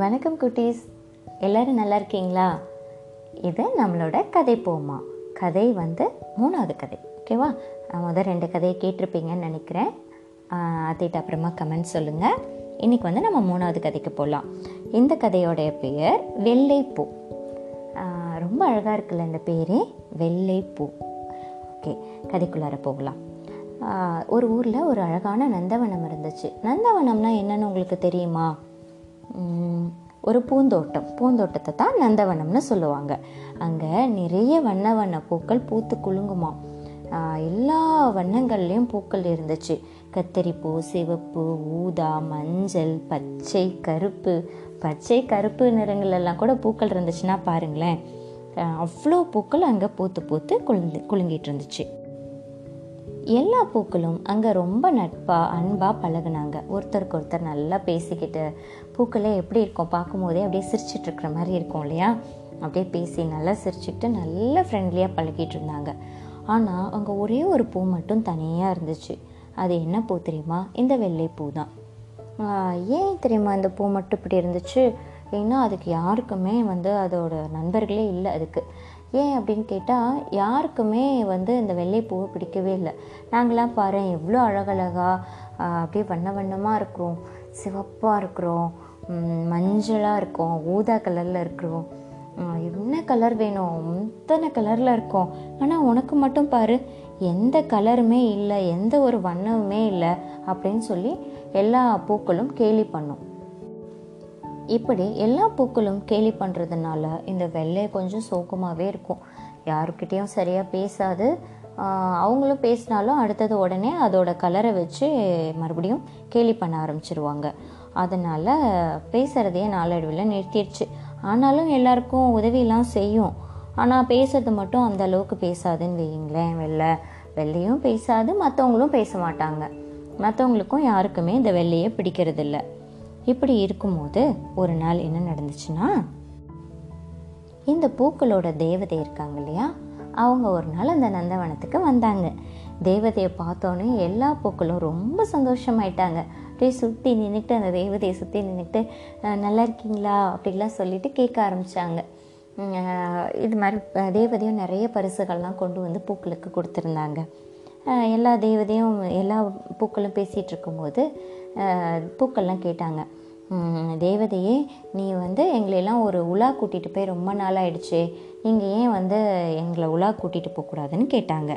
வணக்கம் குட்டீஸ். எல்லாரும் நல்லா இருக்கீங்களா? இது நம்மளோட கதை போமா. கதை வந்து மூணாவது கதை. ஓகேவா முதல் ரெண்டு கதையை கேட்டிருப்பீங்கன்னு நினைக்கிறேன். அதைட்டு அப்புறமா கமெண்ட் சொல்லுங்கள் இன்றைக்கி வந்து நம்ம மூணாவது கதைக்கு போகலாம் இந்த கதையோடைய பெயர் வெள்ளைப்பூ. ரொம்ப அழகாக இருக்குல்ல இந்த பேரே? வெள்ளைப்பூ. ஓகே கதைக்குள்ளார போகலாம். ஒரு ஊரில் ஒரு அழகான நந்தவனம் இருந்துச்சு. நந்தவனம்னா என்னென்னு உங்களுக்கு தெரியுமா? ஒரு பூந்தோட்டம். பூந்தோட்டத்தை தான் நந்தவனம்னு சொல்லுவாங்க. அங்கே நிறைய வண்ண வண்ண பூக்கள் பூத்து குலுங்குமா. எல்லா வண்ணங்கள்லேயும் பூக்கள் இருந்துச்சு. கத்தரிப்பூ சிவப்பு ஊதா மஞ்சள் பச்சை கருப்பு. பச்சை கருப்பு நிறங்கள் எல்லாம் கூட பூக்கள் இருந்துச்சுன்னா பாருங்களேன். அவ்வளோ பூக்கள் அங்கே பூத்து பூத்து குலுந்து குலுங்கிட்டு இருந்துச்சு. எல்லா பூக்களும் அங்கே ரொம்ப நட்பாக அன்பாக பழகுனாங்க. ஒருத்தருக்கு ஒருத்தர் நல்லா பேசிக்கிட்டு பூக்களே எப்படி இருக்கும்? பார்க்கும்போதே அப்படியே சிரிச்சிட்டு இருக்கிற மாதிரி இருக்கும் இல்லையா? அப்படியே பேசி நல்லா சிரிச்சுக்கிட்டு நல்லா ஃப்ரெண்ட்லியாக பழகிட்டு இருந்தாங்க. ஆனால் அங்கே ஒரே ஒரு பூ மட்டும் தனியாக இருந்துச்சு. அது என்ன பூ தெரியுமா? இந்த வெள்ளை பூ தான். ஏன் தெரியுமா இந்த பூ மட்டும் இப்படி இருந்துச்சு? ஏன்னா அதுக்கு யாருக்குமே வந்து அதோட நண்பர்களே இல்லை அதுக்கு. ஏன் அப்படின்னு கேட்டால் யாருக்குமே வந்து இந்த வெள்ளைப்பூவை பிடிக்கவே இல்லை. நாங்களாம் பாரு எவ்வளோ அழகழகாக அப்படியே வண்ண வண்ணமாக இருக்கிறோம். சிவப்பாக இருக்கிறோம். மஞ்சளாக இருக்கோம். ஊதா கலரில் இருக்கிறோம். என்ன கலர் வேணும்? இத்தனை கலரில் இருக்கும். ஆனால் உனக்கு மட்டும் பாரு எந்த கலருமே இல்லை எந்த ஒரு வண்ணமுமே இல்லை அப்படின்னு சொல்லி எல்லா பூக்களும் கேலி பண்ணும். இப்படி எல்லா பூக்களும் கேலி பண்ணுறதுனால இந்த வெள்ளை கொஞ்சம் சோகமாகவே இருக்கும். யாருக்கிட்டேயும் சரியாக பேசாது. அவங்களும் பேசினாலும் அடுத்தது உடனே அதோட கலரை வச்சு மறுபடியும் கேலி பண்ண ஆரம்பிச்சிருவாங்க. அதனால் பேசுகிறதையே நாளடைவில் நிறுத்திடுச்சு ஆனாலும் எல்லாருக்கும் உதவியெல்லாம் செய்யும். ஆனால் பேசுறது மட்டும் அந்த அளவுக்கு பேசாதுன்னு வையுங்களேன் வெள்ளை. வெள்ளையும் பேசாது மற்றவங்களும் பேச மாட்டாங்க. மற்றவங்களுக்கும் யாருக்குமே இந்த வெள்ளையை பிடிக்கிறதில்ல. இப்படி இருக்கும்போது ஒரு நாள் என்ன நடந்துச்சுன்னா இந்த பூக்களோட தேவதை இருக்காங்க இல்லையா? அவங்க ஒரு நாள் அந்த நந்தவனத்துக்கு வந்தாங்க. தேவதையை பார்த்தோன்னே எல்லா பூக்களும் ரொம்ப சந்தோஷமாயிட்டாங்க. அப்படியே சுற்றி நின்றுட்டு அந்த தேவதையை சுற்றி நின்றுட்டு நல்லா இருக்கீங்களா? அப்படிலாம் சொல்லிட்டு கேட்க ஆரம்பித்தாங்க இது மாதிரி தேவதையும் நிறைய பரிசுகள்லாம் கொண்டு வந்து பூக்களுக்கு கொடுத்துருந்தாங்க. எல்லா தேவதையும் எல்லா பூக்களும் பேசிகிட்டு இருக்கும்போது பூக்கள்லாம் கேட்டாங்க. தேவதையே நீ வந்து எங்களையெல்லாம் ஒரு உலா கூட்டிகிட்டு போய் ரொம்ப நாள் ஆயிடுச்சு நீங்கள் ஏன் வந்து எங்களை உலா கூட்டிகிட்டு போகக்கூடாதுன்னு கேட்டாங்க.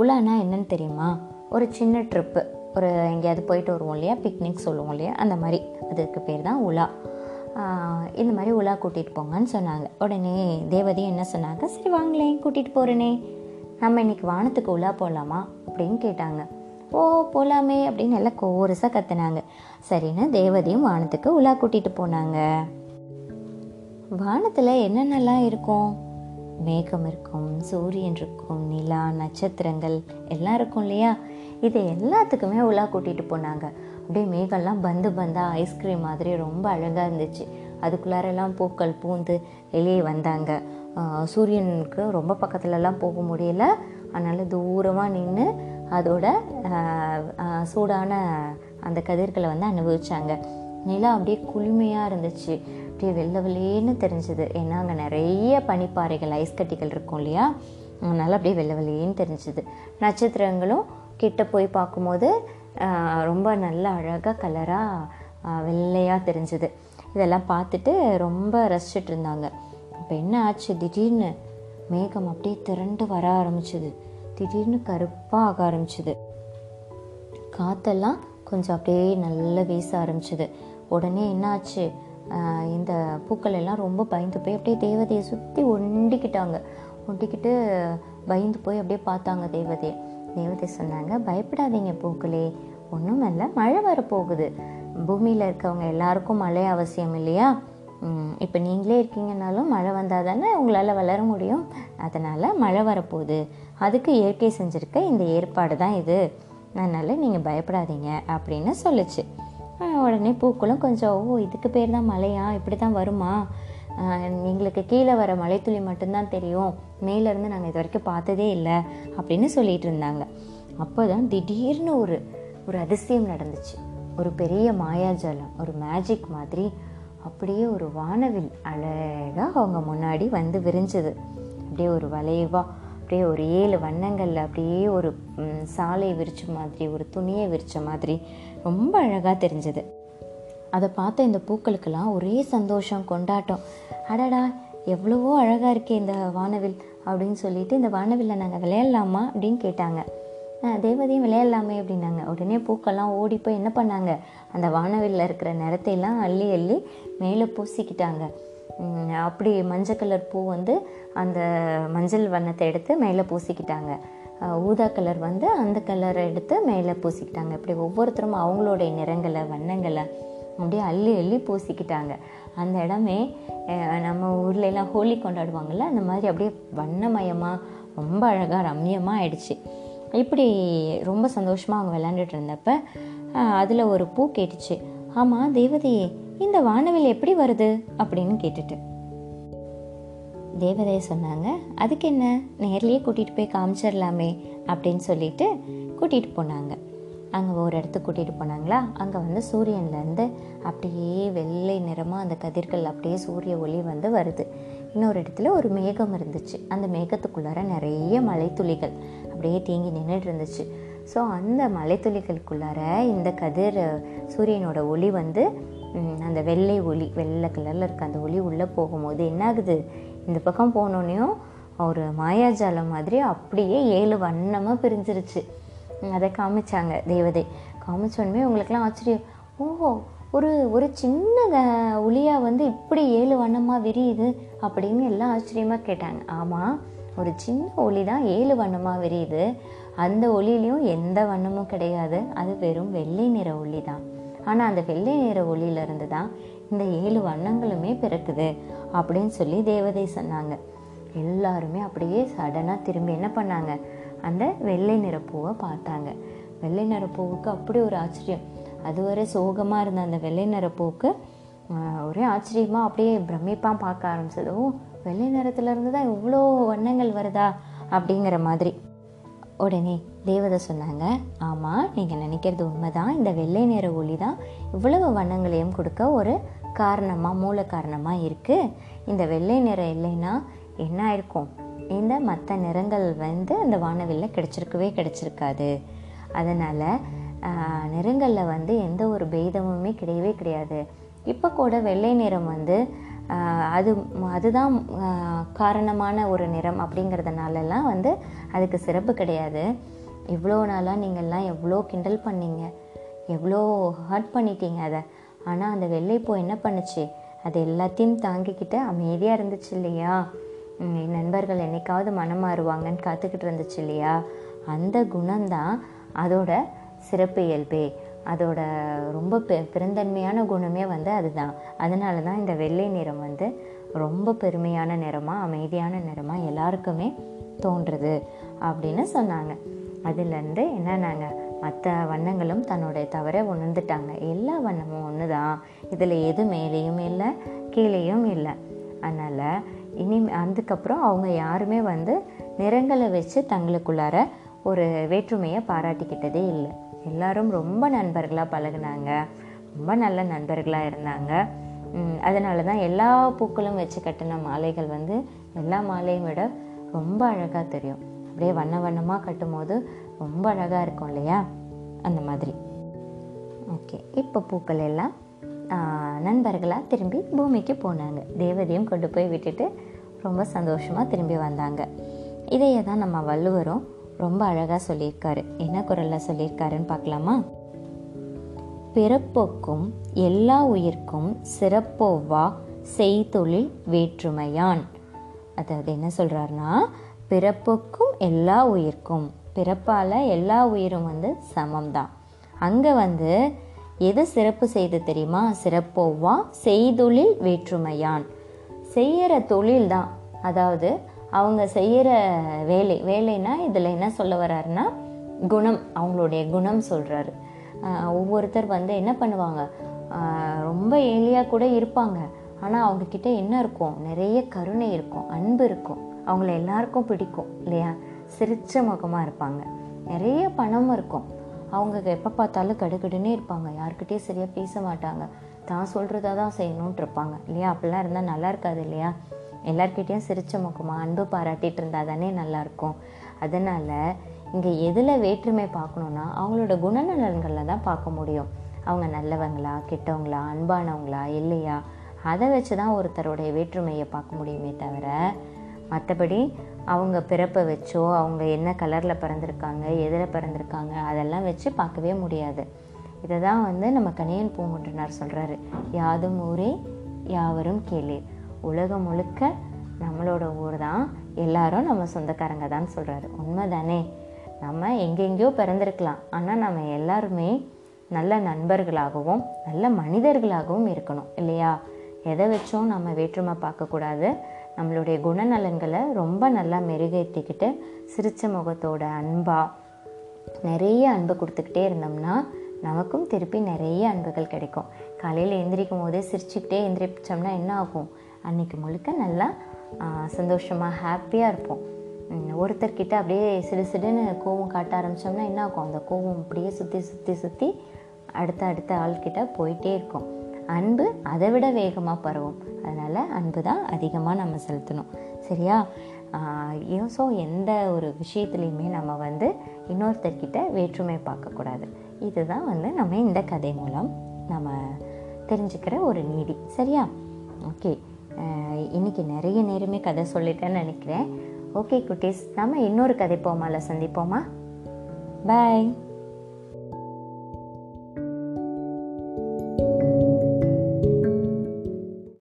உலானா என்னன்னு தெரியுமா? ஒரு சின்ன ட்ரிப்பு ஒரு எங்கேயாவது போயிட்டு வருவோம் இல்லையா? பிக்னிக் சொல்லுவோம் இல்லையா? அந்த மாதிரி. அதுக்கு பேர் தான் உலா. இந்த மாதிரி உலா கூட்டிகிட்டு போங்கன்னு சொன்னாங்க. உடனே தேவதையும் என்ன சொன்னாங்க? சரி வாங்களேன் கூட்டிகிட்டு போகிறேனே நம்ம இன்னைக்கு வானத்துக்கு உலா போகலாமா அப்படின்னு கேட்டாங்க. ஓ போகலாமே அப்படின்னு எல்லாம் கோரஸாக கத்துனாங்க. சரின்னு தேவதையும் வானத்துக்கு உலா கூட்டிகிட்டு போனாங்க. வானத்தில் என்னென்னலாம் இருக்கும்? மேகம் இருக்கும் சூரியன் இருக்கும் நிலா நட்சத்திரங்கள் எல்லாம் இருக்கும் இல்லையா? இது எல்லாத்துக்குமே உலா கூட்டிகிட்டு போனாங்க. அப்படியே மேகம்லாம் பந்து பந்தாக ஐஸ்கிரீம் மாதிரி ரொம்ப அழகாக இருந்துச்சு. அதுக்குள்ளாரெல்லாம் பூக்கள் பூந்து வெளியே வந்தாங்க. சூரியனுக்கு ரொம்ப பக்கத்துலலாம் போக முடியல. அதனால் தூரமாக நின்று அதோட சூடான அந்த கதிர்களை வந்து அனுபவித்தாங்க நிலா அப்படியே குளுமையாக இருந்துச்சு. அப்படியே வெள்ளை வெளியேன்னு தெரிஞ்சுது. ஏன்னா அங்கே நிறைய பனிப்பாறைகள் ஐஸ் கட்டிகள் இருக்கும் இல்லையா? அதனால் அப்படியே வெள்ளை வெளியேன்னு தெரிஞ்சுது. நட்சத்திரங்களும் கிட்ட போய் பார்க்கும்போது ரொம்ப நல்ல அழகாக கலராக வெள்ளையாக தெரிஞ்சுது. இதெல்லாம் பார்த்துட்டு ரொம்ப ரசிச்சிட்டு இருந்தாங்க. இப்போ என்ன ஆச்சு? திடீர்னு மேகம் அப்படியே திரண்டு வர ஆரம்பிச்சுது. திடீர்னு கருப்பாக ஆக ஆரம்பிச்சுது. காற்றெல்லாம் கொஞ்சம் அப்படியே நல்லா வீச ஆரம்பிச்சுது. உடனே என்ன ஆச்சு? இந்த பூக்கள் எல்லாம் ரொம்ப பயந்து போய் அப்படியே தேவதையை சுற்றி ஒண்டிக்கிட்டாங்க. ஒண்டிக்கிட்டு பயந்து போய் அப்படியே பார்த்தாங்க தேவதையை தேவதை சொன்னாங்க பயப்படாதீங்க பூக்களே ஒன்றும் இல்லை மழை வரப்போகுது. பூமியில் இருக்கவங்க எல்லாருக்கும் மழை அவசியம் இல்லையா? இப்போ நீங்களே இருக்கீங்கனாலும் மழை வந்தால் தானே உங்களால் வளர முடியும். அதனால் மழை வரப்போகுது. அதுக்கு இயற்கை செஞ்சுருக்க இந்த ஏற்பாடு தான் இது. அதனால் நீங்கள் பயப்படாதீங்க அப்படின்னு சொல்லுச்சு. உடனே பூக்களும் கொஞ்சம் ஓ இதுக்கு பேர் தான் மழையா இப்படி தான் வருமா எங்களுக்கு கீழே வர மழைத்துளி மட்டும்தான் தெரியும். மேலேருந்து நாங்கள் இது வரைக்கும் பார்த்ததே இல்லை அப்படின்னு சொல்லிட்டு இருந்தாங்க. அப்போ தான் திடீர்னு ஒரு ஒரு அதிசயம் நடந்துச்சு. ஒரு பெரிய மாயாஜாலம் ஒரு மேஜிக் மாதிரி அப்படியே ஒரு வானவில் அழகாக அவங்க முன்னாடி வந்து விரிஞ்சது. அப்படியே ஒரு வளைவாக அப்படியே ஒரு ஏழு வண்ணங்களில் அப்படியே ஒரு சாலையை சாலை விரிச்ச மாதிரி ஒரு துணியை விரித்த மாதிரி ரொம்ப அழகாக தெரிஞ்சது. அதை பார்த்த இந்த பூக்களுக்கெல்லாம் ஒரே சந்தோஷம் கொண்டாட்டம். அடடா எவ்வளவோ அழகாக இருக்கே இந்த வானவில் அப்படின்னு சொல்லிட்டு இந்த வானவில்லை நாங்கள் விளையாடலாமா அப்படின்னு கேட்டாங்க. தேவதையும் விளையாடலாமே அப்படின்னாங்க. உடனே பூக்கெல்லாம் ஓடி போய் என்ன பண்ணாங்க? அந்த வானவில்ல இருக்கிற நிறத்தையெல்லாம் அள்ளி அள்ளி மேலே பூசிக்கிட்டாங்க. அப்படி மஞ்சள் கலர் பூ வந்து அந்த மஞ்சள் வண்ணத்தை எடுத்து மேலே பூசிக்கிட்டாங்க. ஊதா கலர் வந்து அந்த கலரை எடுத்து மேலே பூசிக்கிட்டாங்க. இப்படி ஒவ்வொருத்தரும் அவங்களுடைய நிறங்களை வண்ணங்களை அப்படியே அள்ளி அள்ளி பூசிக்கிட்டாங்க. அந்த இடமே நம்ம ஊர்லெலாம் ஹோலி கொண்டாடுவாங்கள்ல அந்த மாதிரி அப்படியே வண்ணமயமாக ரொம்ப அழகாக ரம்மியமாக ஆயிடுச்சு. இப்படி ரொம்ப சந்தோஷமாக அவங்க விளையாண்டுட்டு இருந்தப்ப அதில் ஒரு பூ கேட்டுச்சு. ஆமாம் தேவதையே இந்த வானவில் எப்படி வருது? அப்படின்னு கேட்டுட்டு. தேவதையை சொன்னாங்க அதுக்கு என்ன? நேர்லேயே கூட்டிகிட்டு போய் காமிச்சிடலாமே அப்படின்னு சொல்லிட்டு கூட்டிகிட்டு போனாங்க. அங்கே ஒரு இடத்துக்கு கூட்டிகிட்டு போனாங்களா? அங்கே வந்து சூரியன்லேருந்து அப்படியே வெள்ளை நிறமாக அந்த கதிர்கள் அப்படியே சூரிய ஒளி வந்து வருது. இன்னொரு இடத்துல ஒரு மேகம் இருந்துச்சு. அந்த மேகத்துக்குள்ளார நிறைய மலைத்துளிகள் அப்படியே தேங்கி நின்றுட்டு இருந்துச்சு ஸோ அந்த மலைத்துளிகளுக்குள்ளார இந்த கதிர் சூரியனோட ஒளி வந்து அந்த வெள்ளை ஒளி வெள்ளை கலரில் இருக்க அந்த ஒளி உள்ளே போகும்போது என்ன ஆகுது இந்த பக்கம் போனோடனையும் ஒரு மாயாஜாலம் மாதிரி அப்படியே ஏழு வண்ணமாக பிரிஞ்சிருச்சு. அதை காமிச்சாங்க தேவதை. காமிச்சோடனே உங்களுக்குலாம் ஆச்சரியம். ஓஹோ ஒரு ஒரு சின்ன ஒளியாக வந்து இப்படி ஏழு வண்ணமாக விரியுது அப்படின்னு எல்லாம் ஆச்சரியமாக கேட்டாங்க. ஆமாம் ஒரு சின்ன ஒளி தான் ஏழு வண்ணமாக விரியுது. அந்த ஒளியிலையும் எந்த வண்ணமும் கிடையாது. அது வெறும் வெள்ளை நிற ஒளி தான் ஆனால் அந்த வெள்ளை நிற ஒளியிலிருந்து தான் இந்த ஏழு வண்ணங்களுமே பிறக்குது அப்படின்னு சொல்லி தேவதை சொன்னாங்க. எல்லாருமே அப்படியே சடனாக திரும்பி என்ன பண்ணாங்க? அந்த வெள்ளை நிற பூவை பார்த்தாங்க. வெள்ளை நிற பூவுக்கு அப்படி ஒரு ஆச்சரியம். அதுவரை சோகமாக இருந்த அந்த வெள்ளை நிற போக்கு ஒரே ஆச்சரியமாக அப்படியே பிரமிப்பாக பார்க்க ஆரம்பிச்சது. ஓ வெள்ளை நிறத்துலேருந்து தான் இவ்வளோ வண்ணங்கள் வருதா அப்படிங்கிற மாதிரி. உடனே தேவதை சொன்னாங்க ஆமாம் நீங்கள் நினைக்கிறது உண்மைதான். இந்த வெள்ளை நிற ஒளி தான் இவ்வளவு வண்ணங்களையும் கொடுக்க ஒரு காரணமாக மூல காரணமாக இருக்குது இந்த வெள்ளை நிறம் இல்லைன்னா என்ன ஆயிருக்கும் இந்த மற்ற நிறங்கள் வந்து அந்த வானவில்ல கிடச்சிருக்கவே கிடச்சிருக்காது. அதனால் நிறங்களில் வந்து எந்த ஒரு பேதமுமே கிடையவே கிடையாது. இப்போ கூட வெள்ளை நிறம் வந்து அது அதுதான் காரணமான ஒரு நிறம் அப்படிங்கிறதுனாலலாம் வந்து அதுக்கு சிறப்பு கிடையாது. இவ்வளோ நாளாக நீங்கள்லாம் எவ்வளோ கிண்டல் பண்ணீங்க. எவ்வளோ ஹர்ட் பண்ணிட்டீங்க அதை. ஆனால் அந்த வெள்ளைப்பூ என்ன பண்ணுச்சு? அது எல்லாத்தையும் தாங்கிக்கிட்டு அமைதியாக இருந்துச்சு இல்லையா? என் நண்பர்கள் என்னைக்காவது மனம் மாறுவாங்கன்னு காத்துக்கிட்டு இருந்துச்சு இல்லையா? அந்த குணம்தான் அதோட சிறப்பு இயல்பே. அதோட ரொம்ப பெ பெருந்தன்மையான குணமே வந்து அதுதான். அதனால தான் இந்த வெள்ளை நிறம் வந்து ரொம்ப பெருமையான நிறமாக அமைதியான நிறமாக எல்லாருக்குமே தோன்றுது அப்படின்னு சொன்னாங்க. அதுலேருந்து என்னன்னாங்க மற்ற வண்ணங்களும் தன்னுடைய தவறை உணர்ந்துட்டாங்க. எல்லா வண்ணமும் ஒன்று தான் இதில் எது மேலேயும் இல்லை கீழேயும் இல்லை. அதனால் இனி அதுக்கப்புறம் அவங்க யாருமே வந்து நிறங்களை வச்சு தங்களுக்குள்ளார ஒரு வேற்றுமையை பாராட்டிக்கிட்டதே இல்லை. எல்லாரும் ரொம்ப நண்பர்களாக பழகுனாங்க. ரொம்ப நல்ல நண்பர்களாக இருந்தாங்க. அதனால தான் எல்லா பூக்களும் வச்சு கட்டின மாலைகள் வந்து எல்லா மாலையும் விட ரொம்ப அழகாக தெரியும். அப்படியே வண்ண வண்ணமாக கட்டும்போது ரொம்ப அழகாக இருக்கும் இல்லையா? அந்த மாதிரி. ஓகே இப்போ பூக்கள் எல்லாம் நண்பர்களாக திரும்பி பூமிக்கு போனாங்க. தேவதையும் கொண்டு போய் விட்டுட்டு ரொம்ப சந்தோஷமாக திரும்பி வந்தாங்க. இதையே தான் நம்ம வள்ளுவரும் ரொம்ப அழகாக சொல்லியிருக்காரு. என்ன குரலில் சொல்லியிருக்காருன்னு பார்க்கலாமா? பிறப்போக்கும் எல்லா உயிர்க்கும் சிறப்போவா செய்தொழில் வேற்றுமையான். அதாவது என்ன சொல்கிறாருன்னா பிறப்புக்கும் எல்லா உயிர்க்கும் பிறப்பால் எல்லா உயிரும் வந்து சமம்தான். அங்கே வந்து எது சிறப்பு செய்து தெரியுமா? சிறப்போவா செய்தொழில் வேற்றுமையான். செய்கிற தொழில் தான் அதாவது அவங்க செய்கிற வேலை வேலைனா இதில் என்ன சொல்ல வர்றாருன்னா குணம் அவங்களுடைய குணம் சொல்கிறாரு ஒவ்வொருத்தர் வந்து என்ன பண்ணுவாங்க? ரொம்ப ஏழியாக கூட இருப்பாங்க. ஆனால் அவங்கக்கிட்ட என்ன இருக்கும்? நிறைய கருணை இருக்கும் அன்பு இருக்கும். அவங்கள எல்லாருக்கும் பிடிக்கும் இல்லையா? சிரிச்ச முகமாக இருப்பாங்க. நிறைய பணம் இருக்கும். அவங்க எப்போ பார்த்தாலும் கடுகடுன்னே இருப்பாங்க. யாருக்கிட்டேயும் சரியாக பேச மாட்டாங்க. தான் சொல்கிறதா தான் செய்யணுன்ட்டு இருப்பாங்க இல்லையா? அப்படிலாம் இருந்தால் நல்லா இருக்காது இல்லையா? எல்லார்கிட்டேயும் சிரிச்ச முகமாக அன்பு பாராட்டிட்டு இருந்தால் தானே நல்லாயிருக்கும் அதனால் இங்கே எதில் வேற்றுமை பார்க்கணுன்னா அவங்களோட குணநலன்களில் தான் பார்க்க முடியும். அவங்க நல்லவங்களா கெட்டவங்களா அன்பானவங்களா இல்லையா? அதை வச்சு தான் ஒருத்தருடைய வேற்றுமையை பார்க்க முடியுமே தவிர மற்றபடி அவங்க பிறப்பை வச்சோ அவங்க என்ன கலரில் பிறந்திருக்காங்க எதில் பிறந்திருக்காங்க அதெல்லாம் வச்சு பார்க்கவே முடியாது. இதை தான் வந்து நம்ம கணியன் பூங்குன்றனார் சொல்கிறாரு யாதும் ஊரே யாவரும் கேளீர். உலகம் முழுக்க நம்மளோட ஊர் தான். எல்லாரும் நம்ம சொந்தக்காரங்க தான் சொல்கிறாரு உண்மை தானே நம்ம எங்கெங்கேயோ பிறந்திருக்கலாம். ஆனால் நம்ம எல்லாருமே நல்ல நண்பர்களாகவும் நல்ல மனிதர்களாகவும் இருக்கணும் இல்லையா? எதை வச்சும் நம்ம வேற்றுமை பார்க்கக்கூடாது. நம்மளுடைய குணநலன்களை ரொம்ப நல்லா மெருகேற்றிக்கிட்டு சிரிச்ச முகத்தோட அன்பாக நிறைய அன்பு கொடுத்துக்கிட்டே இருந்தோம்னா நமக்கும் திருப்பி நிறைய அன்புகள் கிடைக்கும். காலையில் எந்திரிக்கும் போதே சிரிச்சுக்கிட்டே எந்திரிச்சோம்னா என்ன ஆகும்? அன்னைக்கு முழுக்க நல்லா சந்தோஷமாக ஹாப்பியாக இருப்போம். ஒருத்தர்கிட்ட அப்படியே சிடு சிடுன்னு கோவம் காட்ட ஆரம்பித்தோம்னா என்ன ஆகும்? அந்த கோவம் அப்படியே சுற்றி சுற்றி சுற்றி அடுத்த அடுத்த ஆள்கிட்ட போயிட்டே இருக்கும். அன்பு அதை விட வேகமாக பரவும். அதனால் அன்பு தான் அதிகமாக நம்ம செலுத்தணும். சரியா? ஸோ எந்த ஒரு விஷயத்துலையுமே நம்ம வந்து இன்னொருத்தர்கிட்ட வேற்றுமை பார்க்கக்கூடாது. இதுதான் வந்து நம்ம இந்த கதை மூலம் நம்ம தெரிஞ்சுக்கிற ஒரு நீதி. சரியா? ஓகே. இன்னைக்கு நிறைய நேரமே கதை சொல்லிட்டேன்னு நினைக்கிறேன். ஓகே குட்டீஸ் நம்ம இன்னொரு கதை போமால சந்திப்போமா? பாய்